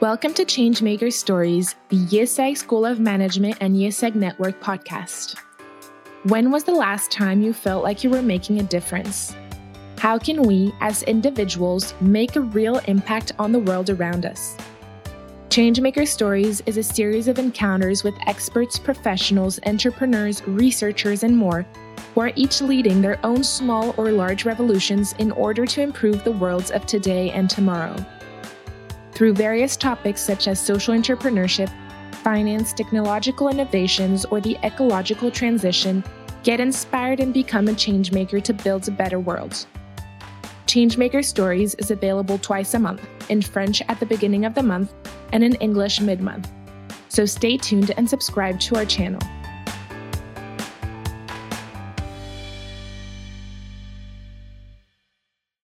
Welcome to Changemaker Stories, the IÉSEG School of Management and IÉSEG Network podcast. When was the last time you felt like you were making a difference? How can we, as individuals, make a real impact on the world around us? Changemaker Stories is a series of encounters with experts, professionals, entrepreneurs, researchers, and more who are each leading their own small or large revolutions in order to improve the worlds of today and tomorrow. Through various topics such as social entrepreneurship, finance, technological innovations, or the ecological transition, get inspired and become a changemaker to build a better world. Changemaker Stories is available twice a month, in French at the beginning of the month and in English mid month. So stay tuned and subscribe to our channel.